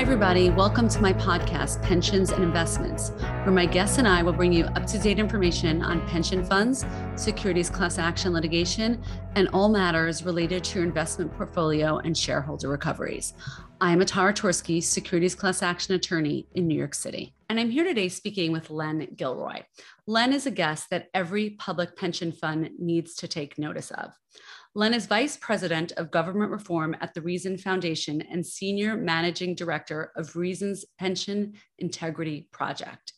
Hi, everybody. Welcome to my podcast, Pensions and Investments, where my guests and I will bring you up to date information on pension funds, securities class action litigation, and all matters related to your investment portfolio and shareholder recoveries. I am Atara Twersky, securities class action attorney in New York City. And I'm here today speaking with Len Gilroy. Len is a guest that every public pension fund needs to take notice of. Len is Vice President of Government Reform at the Reason Foundation and Senior Managing Director of Reason's Pension Integrity Project.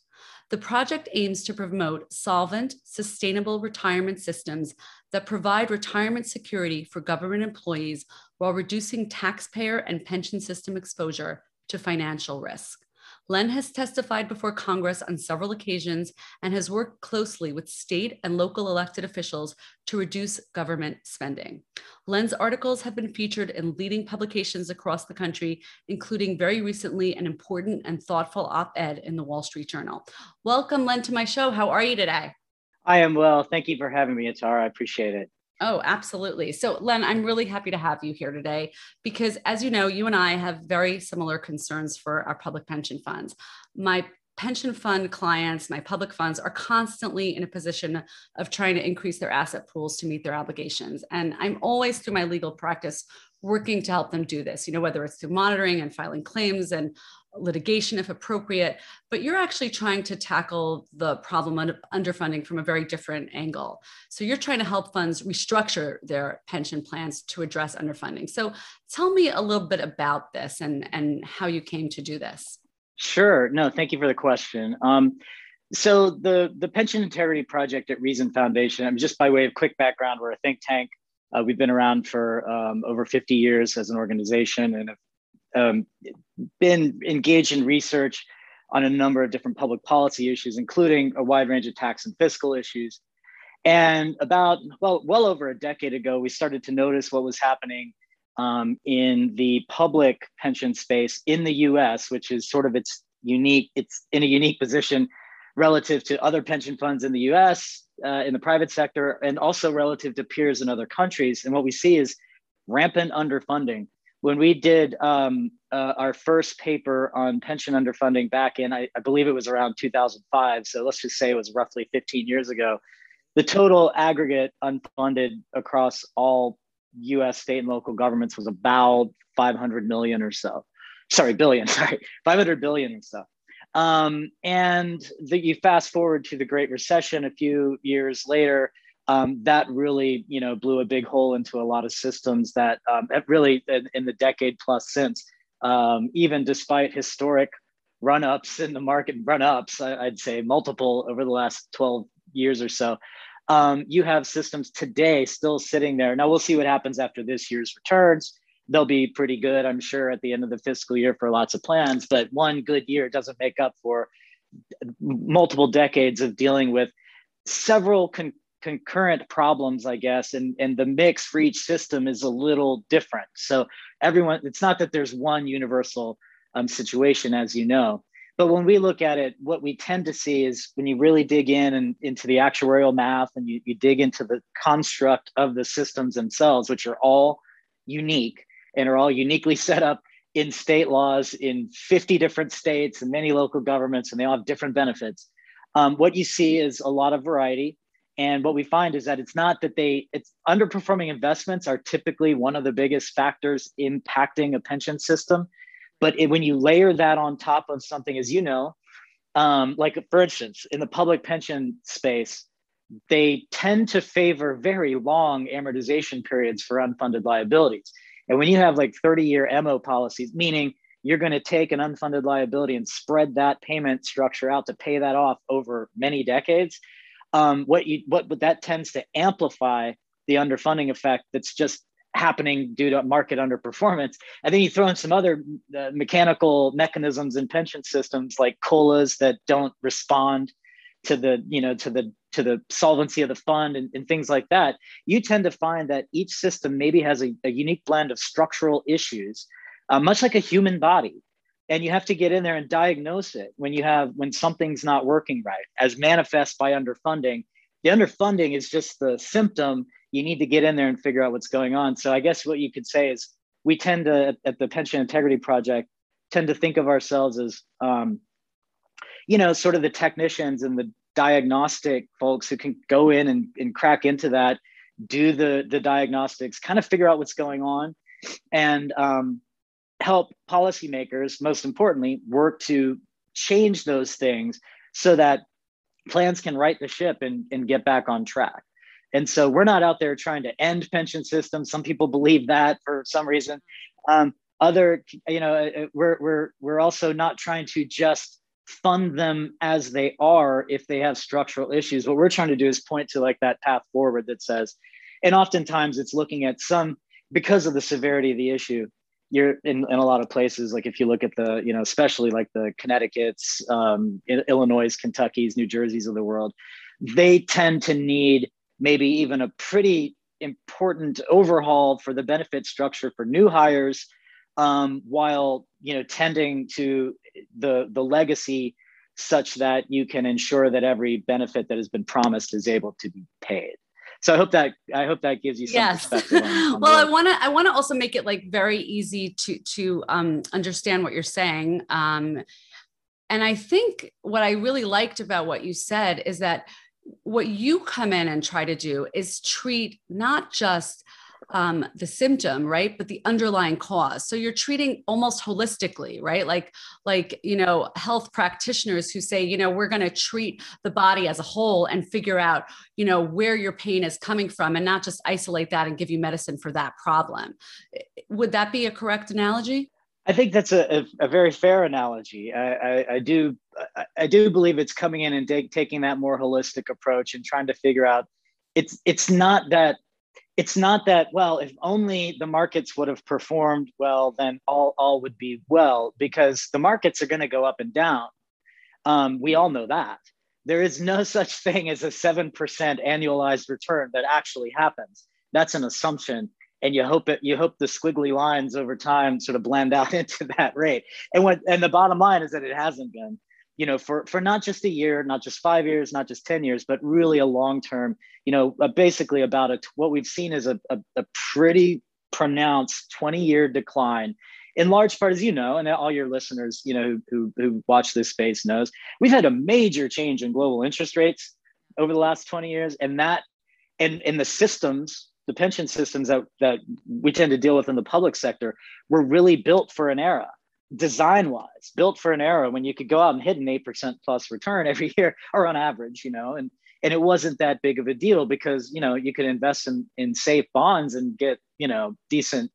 The project aims to promote solvent, sustainable retirement systems that provide retirement security for government employees while reducing taxpayer and pension system exposure to financial risk. Len has testified before Congress on several occasions and has worked closely with state and local elected officials to reduce government spending. Len's articles have been featured in leading publications across the country, including very recently an important and thoughtful op ed in the Wall Street Journal. Welcome, Len, to my show. How are you today? I am well. Thank you for having me, Atara. I appreciate it. Oh, absolutely. So, Len, I'm really happy to have you here today because, as you know, you and I have very similar concerns for our public pension funds. My pension fund clients, my public funds are constantly in a position of trying to increase their asset pools to meet their obligations. And I'm always through my legal practice working to help them do this, you know, whether it's through monitoring and filing claims and litigation if appropriate, but you're actually trying to tackle the problem of underfunding from a very different angle. So you're trying to help funds restructure their pension plans to address underfunding. So tell me a little bit about this and, and how you came to do this. Sure. No, thank you for the question. Um, so the, the Pension Integrity Project at Reason Foundation, I'm just by way of quick background, we're a think tank. Uh, we've been around for um, over 50 years as an organization and have um, been engaged in research on a number of different public policy issues, including a wide range of tax and fiscal issues. And about, well, well over a decade ago, we started to notice what was happening um, in the public pension space in the US, which is sort of its unique, it's in a unique position relative to other pension funds in the US, uh, in the private sector, and also relative to peers in other countries. And what we see is rampant underfunding when we did um, uh, our first paper on pension underfunding back in, I, I, believe it was around 2005. So let's just say it was roughly 15 years ago. The total aggregate unfunded across all US state and local governments was about 500 million or so. Sorry, billion, sorry, 500 billion or so. Um, and the, you fast forward to the Great Recession a few years later, um, that really you know blew a big hole into a lot of systems that um, really in, in, the decade plus since um, even despite historic run-ups in the market run-ups i'd say multiple over the last 12 years or so um, you have systems today still sitting there. Now we'll see what happens after this year's returns. They'll be pretty good i'm sure at the end of the fiscal year for lots of plans but one good year doesn't make up for multiple decades of dealing with several con- concurrent problems, I guess, and, and the mix for each system is a little different. So everyone, it's not that there's one universal um, situation, as you know. But when we look at it, what we tend to see is when you really dig in and into the actuarial math and you, you dig into the construct of the systems themselves, which are all unique and are all uniquely set up in state laws in 50 different states and many local governments, and they all have different benefits. Um, what you see is a lot of variety. And what we find is that it's not that they, it's underperforming investments are typically one of the biggest factors impacting a pension system. But it, when you layer that on top of something, as you know, um, like for instance, in the public pension space, they tend to favor very long amortization periods for unfunded liabilities. And when you have like 30 year MO policies, meaning you're going to take an unfunded liability and spread that payment structure out to pay that off over many decades, um, what you what, what that tends to amplify the underfunding effect that's just happening due to market underperformance. And then you throw in some other uh, mechanical mechanisms in pension systems like colas that don't respond to the you know to the to the solvency of the fund and, and things like that. You tend to find that each system maybe has a, a unique blend of structural issues, uh, much like a human body and you have to get in there and diagnose it when you have when something's not working right as manifest by underfunding. The underfunding is just the symptom. You need to get in there and figure out what's going on. So i guess what you could say is we tend to at the pension integrity project tend to think of ourselves as, um, you know, sort of the technicians and the diagnostic folks who can go in and, and crack into that, do the the diagnostics, kind of figure out what's going on, and um, help policymakers, most importantly, work to change those things so that plans can right the ship and, and get back on track. And so we're not out there trying to end pension systems. Some people believe that for some reason. Um, other, you know, uh, uh, we're, we're, we're also not trying to just fund them as they are if they have structural issues. What we're trying to do is point to like that path forward that says, and oftentimes it's looking at some, because of the severity of the issue, you're in, in a lot of places like if you look at the you know especially like the connecticut's um, illinois kentucky's new jersey's of the world they tend to need maybe even a pretty important overhaul for the benefit structure for new hires um, while you know tending to the the legacy such that you can ensure that every benefit that has been promised is able to be paid so I hope that I hope that gives you some yes. perspective. On, on well, I want to I want to also make it like very easy to to um, understand what you're saying. Um, and I think what I really liked about what you said is that what you come in and try to do is treat not just um, the symptom, right? But the underlying cause. So you're treating almost holistically, right? Like, like you know, health practitioners who say, you know, we're going to treat the body as a whole and figure out, you know, where your pain is coming from, and not just isolate that and give you medicine for that problem. Would that be a correct analogy? I think that's a, a, a very fair analogy. I, I, I do I, I, do believe it's coming in and take, taking that more holistic approach and trying to figure out it's it's not that it's not that well if only the markets would have performed well then all, all would be well because the markets are going to go up and down. Um, we all know that. There is no such thing as a 7% annualized return that actually happens. That's an assumption and you hope it you hope the squiggly lines over time sort of blend out into that rate. And what and the bottom line is that it hasn't been you know, for for not just a year, not just five years, not just ten years, but really a long term. You know, uh, basically about a what we've seen is a, a, a pretty pronounced twenty year decline. In large part, as you know, and all your listeners, you know, who, who watch this space knows, we've had a major change in global interest rates over the last 20 years. And that and in the systems, the pension systems that, that we tend to deal with in the public sector were really built for an era design wise built for an era when you could go out and hit an 8% plus return every year or on average you know and and it wasn't that big of a deal because you know you could invest in in safe bonds and get you know decent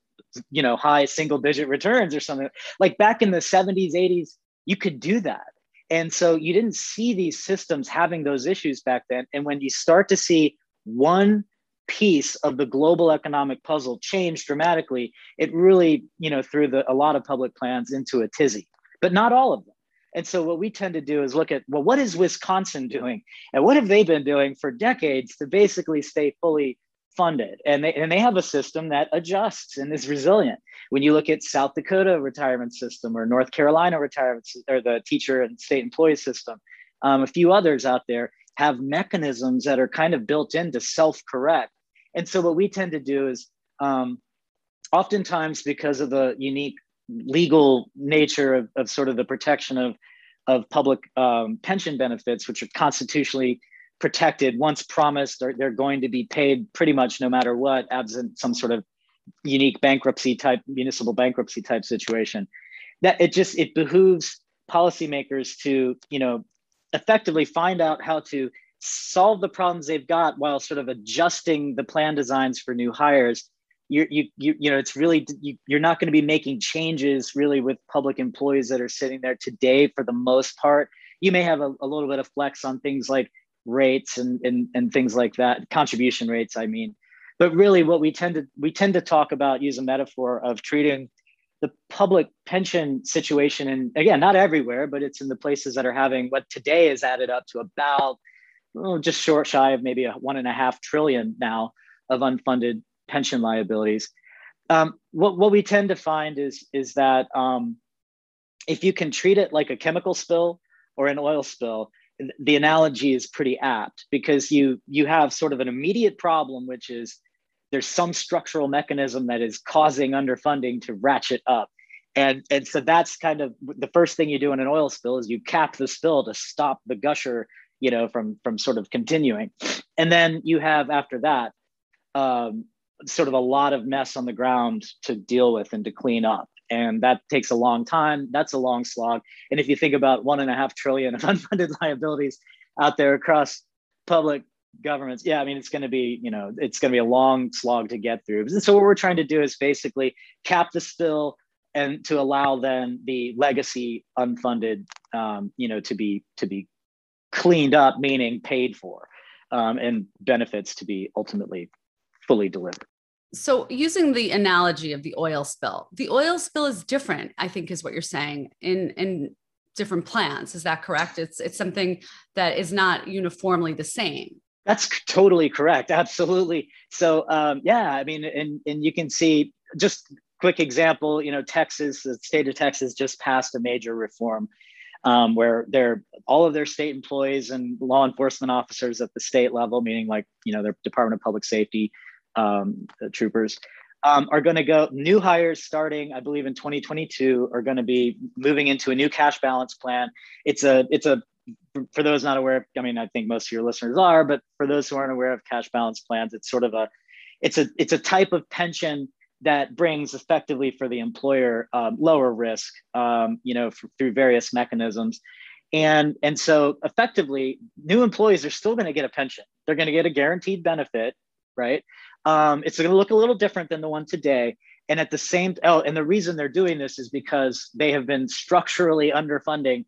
you know high single digit returns or something. Like back in the 70s 80s you could do that. And so you didn't see these systems having those issues back then. And when you start to see one piece of the global economic puzzle changed dramatically, it really, you know, threw the, a lot of public plans into a tizzy, but not all of them. And so what we tend to do is look at, well, what is Wisconsin doing? And what have they been doing for decades to basically stay fully funded? And they, and they have a system that adjusts and is resilient. When you look at South Dakota retirement system or North Carolina retirement or the teacher and state employee system, um, a few others out there have mechanisms that are kind of built in to self-correct and so what we tend to do is um, oftentimes because of the unique legal nature of, of sort of the protection of, of public um, pension benefits, which are constitutionally protected once promised, they're, they're going to be paid pretty much no matter what, absent some sort of unique bankruptcy type, municipal bankruptcy type situation. That it just it behooves policymakers to, you know, effectively find out how to solve the problems they've got while sort of adjusting the plan designs for new hires you you you, you know it's really you, you're not going to be making changes really with public employees that are sitting there today for the most part. You may have a, a little bit of flex on things like rates and, and and things like that contribution rates i mean. But really what we tend to we tend to talk about use a metaphor of treating the public pension situation and again not everywhere but it's in the places that are having what today is added up to about oh, just short shy of maybe a one and a half trillion now of unfunded pension liabilities. Um, what, what we tend to find is, is that um, if you can treat it like a chemical spill or an oil spill, the analogy is pretty apt because you you have sort of an immediate problem, which is there's some structural mechanism that is causing underfunding to ratchet up. And, and so that's kind of the first thing you do in an oil spill is you cap the spill to stop the gusher, you know, from from sort of continuing. And then you have after that um, sort of a lot of mess on the ground to deal with and to clean up. And that takes a long time. That's a long slog. And if you think about one and a half trillion of unfunded liabilities out there across public governments yeah i mean it's going to be you know it's going to be a long slog to get through. And so what we're trying to do is basically cap the spill and to allow then the legacy unfunded um, you know to be to be cleaned up meaning paid for um, and benefits to be ultimately fully delivered. So using the analogy of the oil spill the oil spill is different i think is what you're saying in in different plants. Is that correct? It's it's something that is not uniformly the same. That's totally correct. Absolutely. So um, yeah i mean and and you can see just quick example you know texas the state of texas just passed a major reform um, where they're all of their state employees and law enforcement officers at the state level meaning like you know their department of public safety um, troopers um, are going to go new hires starting i believe in 2022 are going to be moving into a new cash balance plan. It's a it's a for those not aware i mean i think most of your listeners are but for those who aren't aware of cash balance plans it's sort of a it's a it's a type of pension that brings effectively for the employer um, lower risk um, you know through various mechanisms. And and so effectively new employees are still going to get a pension. They're going to get a guaranteed benefit right? Um, it's going to look a little different than the one today. And at the same, oh, and the reason they're doing this is because they have been structurally underfunding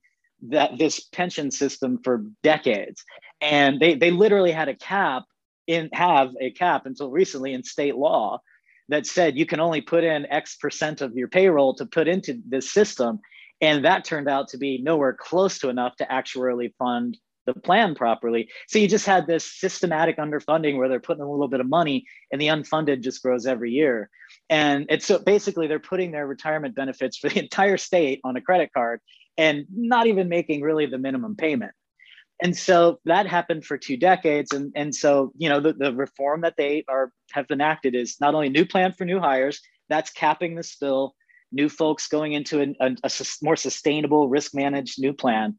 that this pension system for decades, and they they literally had a cap in have a cap until recently in state law that said you can only put in X percent of your payroll to put into this system. And that turned out to be nowhere close to enough to actually fund the plan properly. So you just had this systematic underfunding where they're putting a little bit of money and the unfunded just grows every year. And it's so basically they're putting their retirement benefits for the entire state on a credit card and not even making really the minimum payment. And so that happened for two decades. And, and so, you know, the, the reform that they are have enacted is not only new plan for new hires, that's capping the spill, new folks going into a, a, a more sustainable risk managed new plan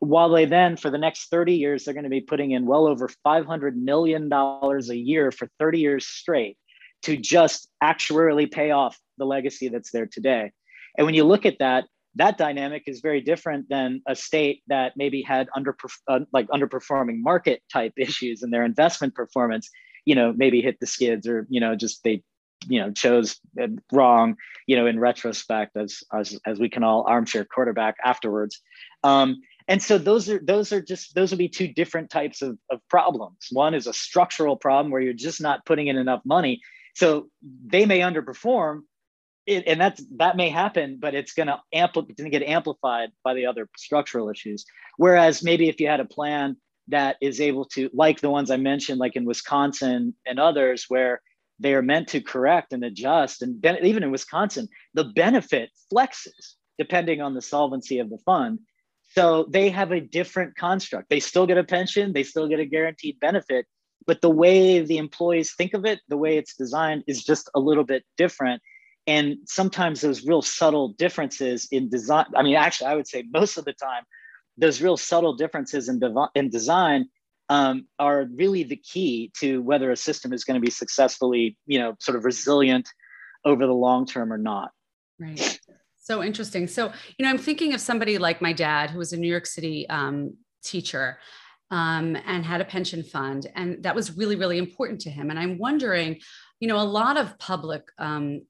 while they then for the next 30 years they're going to be putting in well over 500 million dollars a year for 30 years straight to just actuarially pay off the legacy that's there today and when you look at that that dynamic is very different than a state that maybe had under uh, like underperforming market type issues in their investment performance you know maybe hit the skids or you know just they you know chose wrong you know in retrospect as as, as we can all armchair quarterback afterwards. Um, and so those are those are just those would be two different types of, of problems. One is a structural problem where you're just not putting in enough money. So they may underperform it, and that's that may happen but it's going to ampli- get amplified by the other structural issues whereas maybe if you had a plan that is able to like the ones i mentioned like in wisconsin and others where they are meant to correct and adjust and ben- even in wisconsin the benefit flexes depending on the solvency of the fund so they have a different construct. They still get a pension, they still get a guaranteed benefit, but the way the employees think of it, the way it's designed is just a little bit different. And sometimes those real subtle differences in design, I mean, actually, I would say most of the time, those real subtle differences in, dev- in design um, are really the key to whether a system is going to be successfully, you know, sort of resilient over the long term or not. Right. So interesting. So, you know, I'm thinking of somebody like my dad, who was a New York City um, teacher um, and had a pension fund. And that was really, really important to him. And I'm wondering, you know, a lot of public um,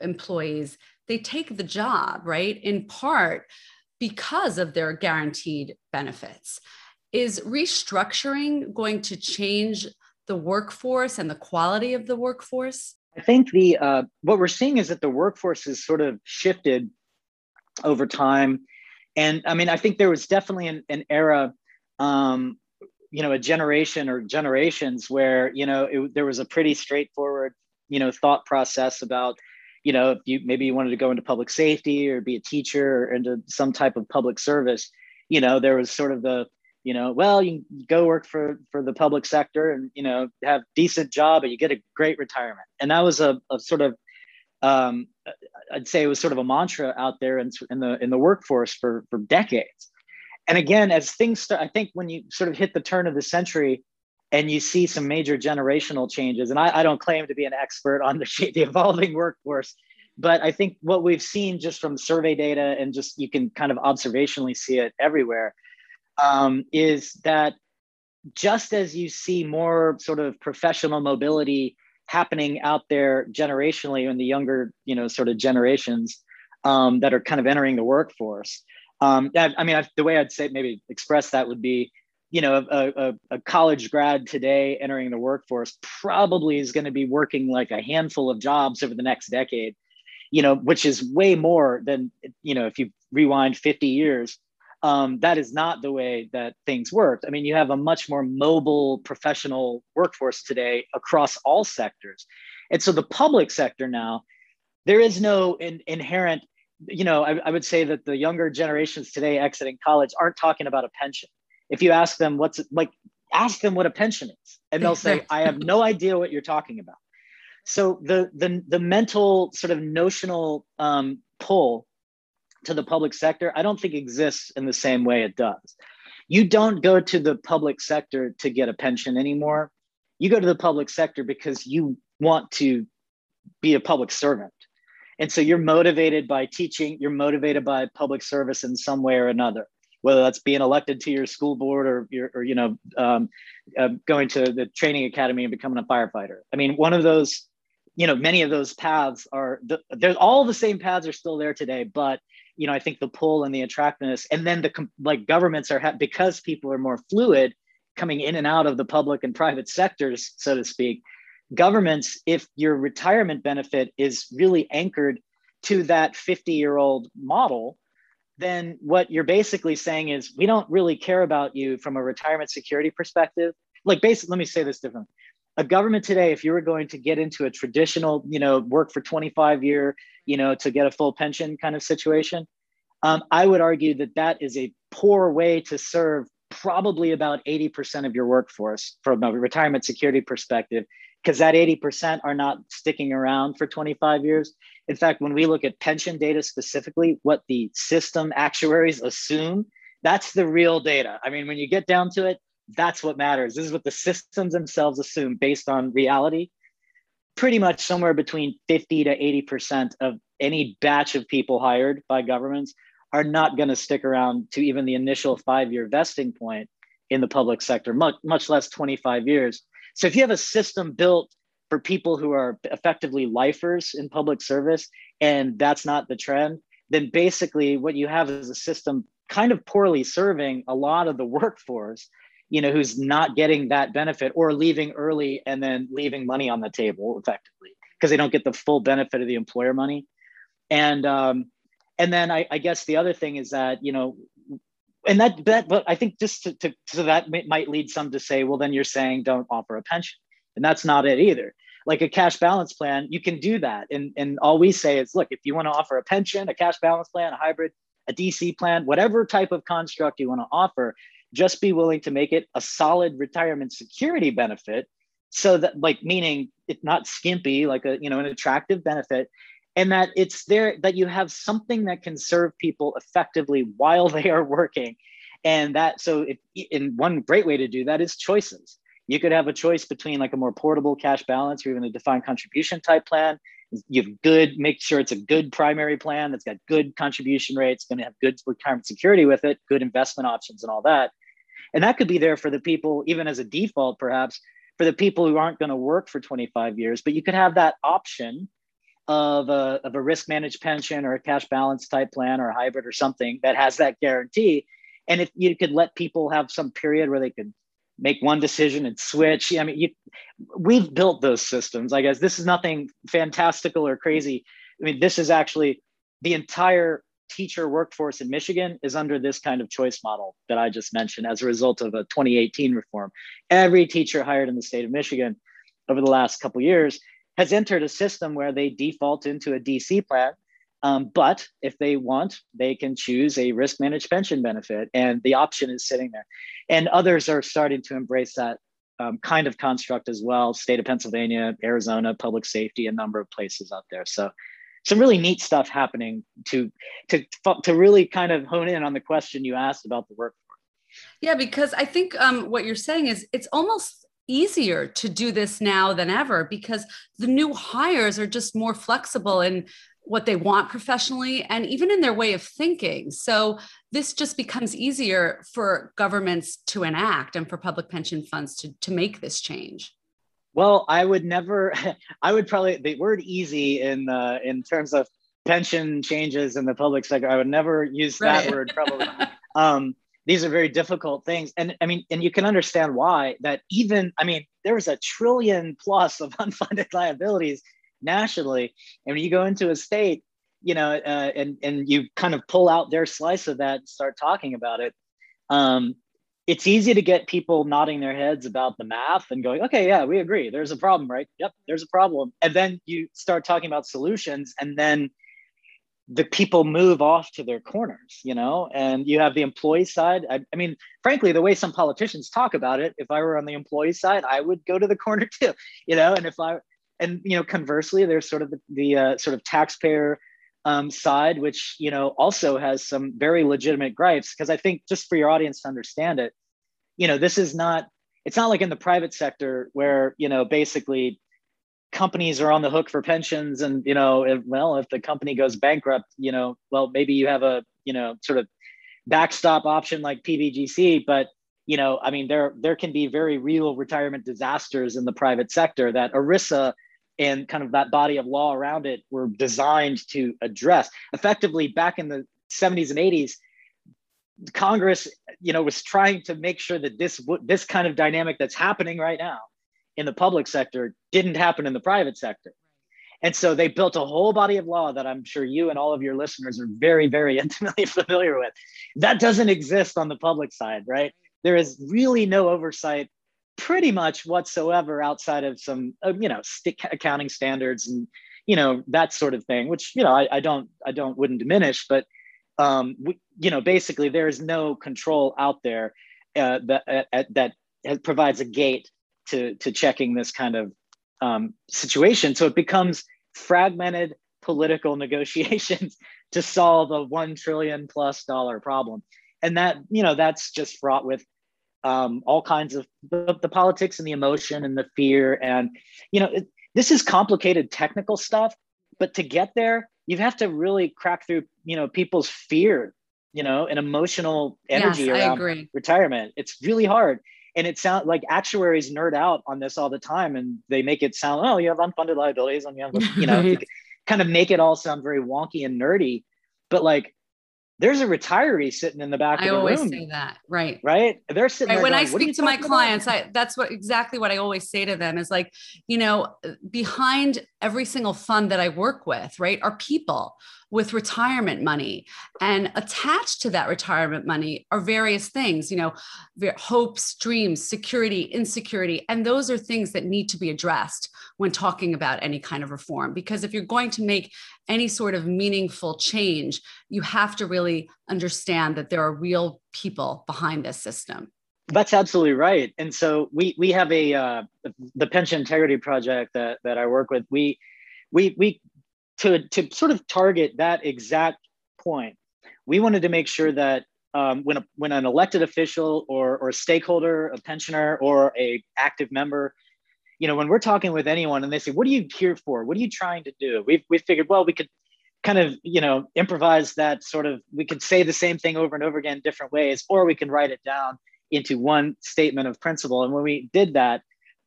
employees, they take the job, right? In part because of their guaranteed benefits. Is restructuring going to change the workforce and the quality of the workforce? I think the uh, what we're seeing is that the workforce has sort of shifted over time, and I mean I think there was definitely an, an era, um, you know, a generation or generations where you know it, there was a pretty straightforward you know thought process about you know if you maybe you wanted to go into public safety or be a teacher or into some type of public service, you know there was sort of the you know, well, you go work for for the public sector and you know have decent job, and you get a great retirement. And that was a, a sort of um, I'd say it was sort of a mantra out there in, in the in the workforce for for decades. And again, as things start, I think when you sort of hit the turn of the century, and you see some major generational changes. And I, I don't claim to be an expert on the, the evolving workforce, but I think what we've seen just from survey data and just you can kind of observationally see it everywhere um, is that just as you see more sort of professional mobility happening out there generationally in the younger, you know, sort of generations um, that are kind of entering the workforce. Um, I, I mean, I, the way I'd say maybe express that would be, you know, a, a, a college grad today entering the workforce probably is going to be working like a handful of jobs over the next decade, you know, which is way more than, you know, if you rewind 50 years, um, that is not the way that things worked. I mean, you have a much more mobile professional workforce today across all sectors. And so the public sector now, there is no in, inherent, you know, I, I would say that the younger generations today exiting college aren't talking about a pension. If you ask them what's like, ask them what a pension is, and they'll say, I have no idea what you're talking about. So the the the mental sort of notional um, pull to the public sector, I don't think exists in the same way it does. You don't go to the public sector to get a pension anymore. You go to the public sector because you want to be a public servant. And so you're motivated by teaching, you're motivated by public service in some way or another, whether that's being elected to your school board or, or you know, um, uh, going to the training academy and becoming a firefighter. I mean, one of those, you know, many of those paths are, the, there's all the same paths are still there today, but you know, I think the pull and the attractiveness, and then the like governments are ha- because people are more fluid, coming in and out of the public and private sectors, so to speak. Governments, if your retirement benefit is really anchored to that 50 year old model, then what you're basically saying is we don't really care about you from a retirement security perspective. Like, basically, let me say this differently a government today, if you were going to get into a traditional, you know, work for 25 year, you know, to get a full pension kind of situation, um, I would argue that that is a poor way to serve probably about 80% of your workforce from a retirement security perspective, because that 80% are not sticking around for 25 years. In fact, when we look at pension data specifically, what the system actuaries assume, that's the real data. I mean, when you get down to it, that's what matters. This is what the systems themselves assume based on reality. Pretty much somewhere between 50 to 80% of any batch of people hired by governments are not going to stick around to even the initial five year vesting point in the public sector, much, much less 25 years. So if you have a system built for people who are effectively lifers in public service, and that's not the trend, then basically what you have is a system kind of poorly serving a lot of the workforce you know who's not getting that benefit or leaving early and then leaving money on the table effectively because they don't get the full benefit of the employer money. And um, and then I, I guess the other thing is that you know and that that but i think just to, to so that might lead some to say well then you're saying don't offer a pension. And that's not it either. Like a cash balance plan you can do that. And and all we say is look if you want to offer a pension a cash balance plan a hybrid a dc plan whatever type of construct you want to offer just be willing to make it a solid retirement security benefit. So that like meaning it's not skimpy like a you know an attractive benefit and that it's there that you have something that can serve people effectively while they are working. And that so in one great way to do that is choices. You could have a choice between like a more portable cash balance or even a defined contribution type plan. You have good make sure it's a good primary plan that's got good contribution rates going to have good retirement security with it good investment options and all that. And that could be there for the people, even as a default, perhaps, for the people who aren't going to work for 25 years. But you could have that option of a, of a risk managed pension or a cash balance type plan or a hybrid or something that has that guarantee. And if you could let people have some period where they could make one decision and switch. I mean, you, we've built those systems. I guess this is nothing fantastical or crazy. I mean, this is actually the entire teacher workforce in Michigan is under this kind of choice model that I just mentioned as a result of a 2018 reform. Every teacher hired in the state of Michigan over the last couple years has entered a system where they default into a DC plan. Um, but if they want, they can choose a risk managed pension benefit, and the option is sitting there. And others are starting to embrace that um, kind of construct as well. State of Pennsylvania, Arizona, public safety, a number of places out there. So some really neat stuff happening to to to really kind of hone in on the question you asked about the workforce. Yeah, because I think um, what you're saying is it's almost easier to do this now than ever because the new hires are just more flexible in what they want professionally and even in their way of thinking. So this just becomes easier for governments to enact and for public pension funds to, to make this change. Well, I would never, I would probably, the word easy in, uh, in terms of pension changes in the public sector, I would never use that right. word probably. um, these are very difficult things. And I mean, and you can understand why that even, I mean, there's a trillion plus of unfunded liabilities nationally. And when you go into a state, you know, uh, and, and you kind of pull out their slice of that and start talking about it, um, it's easy to get people nodding their heads about the math and going, okay, yeah, we agree. There's a problem, right? Yep, there's a problem. And then you start talking about solutions, and then the people move off to their corners, you know, and you have the employee side. I, I, mean, frankly, the way some politicians talk about it, if I were on the employee side, I would go to the corner too, you know, and if I, and, you know, conversely, there's sort of the, the uh, sort of taxpayer um, side, which, you know, also has some very legitimate gripes. Cause I think just for your audience to understand it, you know, this is not, it's not like in the private sector where, you know, basically companies are on the hook for pensions and you know if, well if the company goes bankrupt you know well maybe you have a you know sort of backstop option like pbgc but you know i mean there there can be very real retirement disasters in the private sector that erisa and kind of that body of law around it were designed to address. Effectively back in the 70s and 80s congress you know was trying to make sure that this this kind of dynamic that's happening right now in the public sector didn't happen in the private sector. And so they built a whole body of law that I'm sure you and all of your listeners are very, very intimately familiar with. That doesn't exist on the public side, right? There is really no oversight pretty much whatsoever outside of some, uh, you know, stick accounting standards and, you know, that sort of thing, which, you know, I, I don't, I don't, wouldn't diminish, but, um, we, you know, basically there is no control out there uh, that, uh, that provides a gate to, to checking this kind of um, situation. So it becomes fragmented political negotiations to solve a one trillion plus dollar problem. And that, you know, that's just fraught with um, all kinds of the, the, politics and the emotion and the fear. And, you know, it, this is complicated technical stuff, but to get there, you have to really crack through, you know, people's fear, you know, and emotional energy yes, around retirement. It's really hard and it sounds like actuaries nerd out on this all the time and they make it sound oh you have unfunded liabilities and you have you know kind of make it all sound very wonky and nerdy. But like there's a retiree sitting in the back I of the room. I always say that, right? Right. They're sitting right. when going, I speak to my clients, I, that's what exactly what I always say to them is like, you know, behind every single fund that I work with, right, are people with retirement money and attached to that retirement money are various things you know hopes dreams security insecurity and those are things that need to be addressed when talking about any kind of reform because if you're going to make any sort of meaningful change you have to really understand that there are real people behind this system. That's absolutely right. And so we we have a uh, the pension integrity project that that i work with. We we we to, to sort of target that exact point, we wanted to make sure that um, when, a, when an elected official or, or a stakeholder, a pensioner, or a active member, you know, when we're talking with anyone and they say, what are you here for? What are you trying to do? We've, we figured, well, we could kind of, you know, improvise that sort of, we could say the same thing over and over again, different ways, or we can write it down into one statement of principle. And when we did that,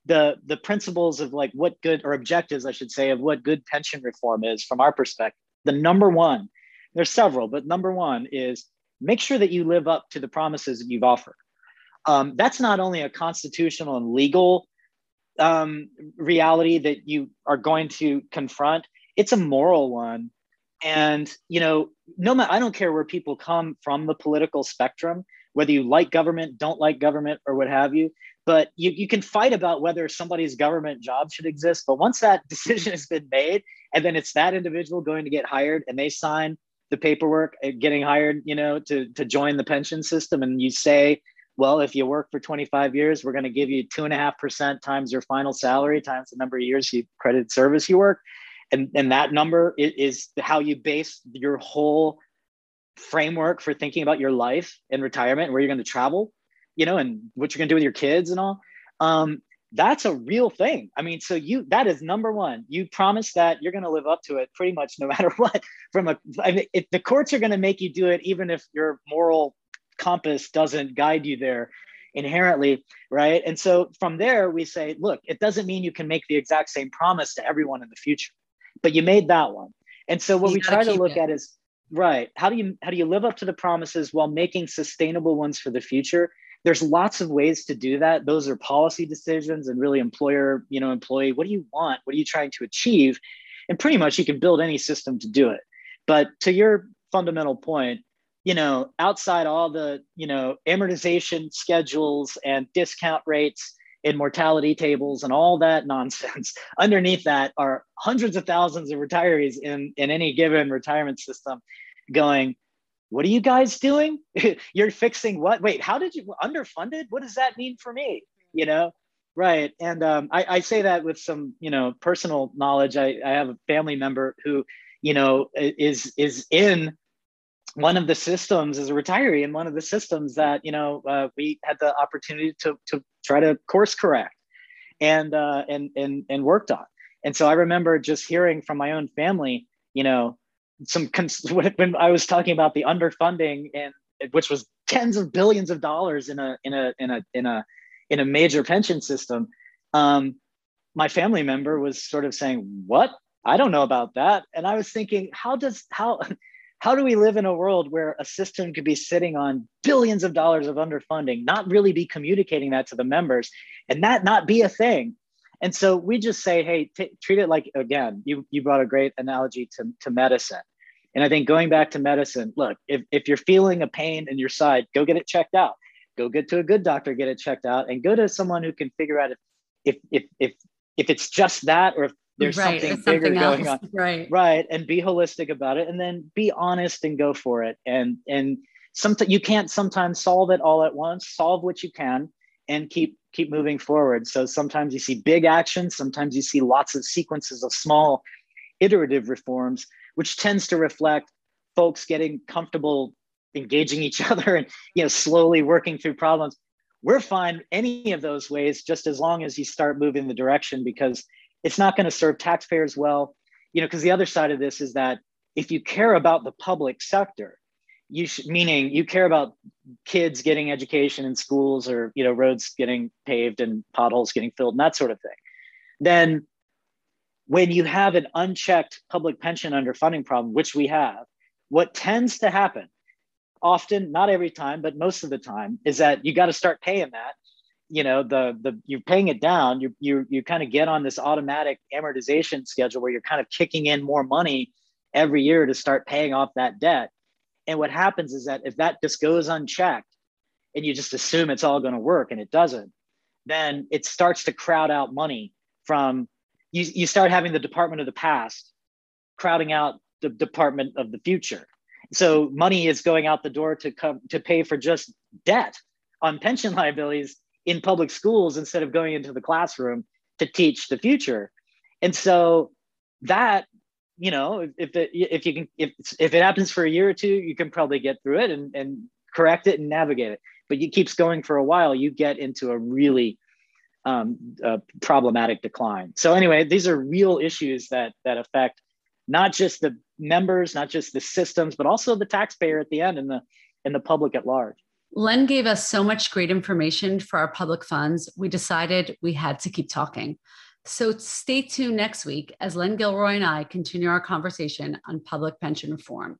the the principles of like what good or objectives i should say of what good pension reform is from our perspective the number one there's several but number one is make sure that you live up to the promises that you've offered um, that's not only a constitutional and legal um, reality that you are going to confront it's a moral one. And you know no matter i don't care where people come from the political spectrum whether you like government don't like government or what have you but you, you can fight about whether somebody's government job should exist. But once that decision has been made and then it's that individual going to get hired and they sign the paperwork uh, getting hired you know to, to join the pension system and you say well if you work for 25 years we're going to give you two and a half percent times your final salary times the number of years you credit service you work. And and that number is, is how you base your whole framework for thinking about your life and retirement where you're going to travel you know and what you're going to do with your kids and all. Um, that's a real thing. I mean so you that is number one. You promise that you're going to live up to it pretty much no matter what from a I mean, if the courts are going to make you do it even if your moral compass doesn't guide you there inherently right and so from there we say look it doesn't mean you can make the exact same promise to everyone in the future but you made that one. And so what you we try to look it. at is right, how do you how do you live up to the promises while making sustainable ones for the future? There's lots of ways to do that. Those are policy decisions and really employer, you know, employee, what do you want? What are you trying to achieve? And pretty much you can build any system to do it. But to your fundamental point, you know, outside all the, you know, amortization schedules and discount rates, and mortality tables and all that nonsense. Underneath that are hundreds of thousands of retirees in, in any given retirement system going, What are you guys doing? You're fixing what? Wait, how did you underfunded? What does that mean for me? You know? Right. And um, I, I say that with some, you know, personal knowledge. I, I have a family member who, you know, is is in one of the systems as a retiree and one of the systems that you know uh, we had the opportunity to to try to course correct and uh, and and and worked on. And so I remember just hearing from my own family, you know, some cons- when I was talking about the underfunding and which was tens of billions of dollars in a in a in a in a in a major pension system. Um, my family member was sort of saying, "What? I don't know about that." And I was thinking, how does how how do we live in a world where a system could be sitting on billions of dollars of underfunding, not really be communicating that to the members, and that not be a thing? And so we just say, hey, t- treat it like again. You you brought a great analogy to to medicine, and I think going back to medicine, look, if if you're feeling a pain in your side, go get it checked out. Go get to a good doctor, get it checked out, and go to someone who can figure out if if if if, if it's just that or if there's right, something bigger something going on. Right. Right and be holistic about it and then be honest and go for it and and sometimes you can't sometimes solve it all at once solve what you can and keep keep moving forward. So sometimes you see big actions sometimes you see lots of sequences of small iterative reforms which tends to reflect folks getting comfortable engaging each other and you know slowly working through problems. We're fine any of those ways just as long as you start moving the direction because it's not going to serve taxpayers well. You know because the other side of this is that if you care about the public sector you should meaning you care about kids getting education in schools or you know roads getting paved and potholes getting filled and that sort of thing then when you have an unchecked public pension underfunding problem which we have what tends to happen often not every time but most of the time is that you got to start paying that you know the the you're paying it down you you you kind of get on this automatic amortization schedule where you're kind of kicking in more money every year to start paying off that debt. And what happens is that if that just goes unchecked and you just assume it's all going to work and it doesn't then it starts to crowd out money from you you start having the department of the past crowding out the department of the future. So money is going out the door to come to pay for just debt on pension liabilities in public schools instead of going into the classroom to teach the future. And so that, you know, if it, if you can, if, if it happens for a year or two, you can probably get through it and, and correct it and navigate it. But it keeps going for a while, you get into a really um, problematic decline. So anyway, these are real issues that that affect not just the members, not just the systems, but also the taxpayer at the end and the and the public at large. Len gave us so much great information for our public funds, we decided we had to keep talking. So stay tuned next week as Len Gilroy and I continue our conversation on public pension reform.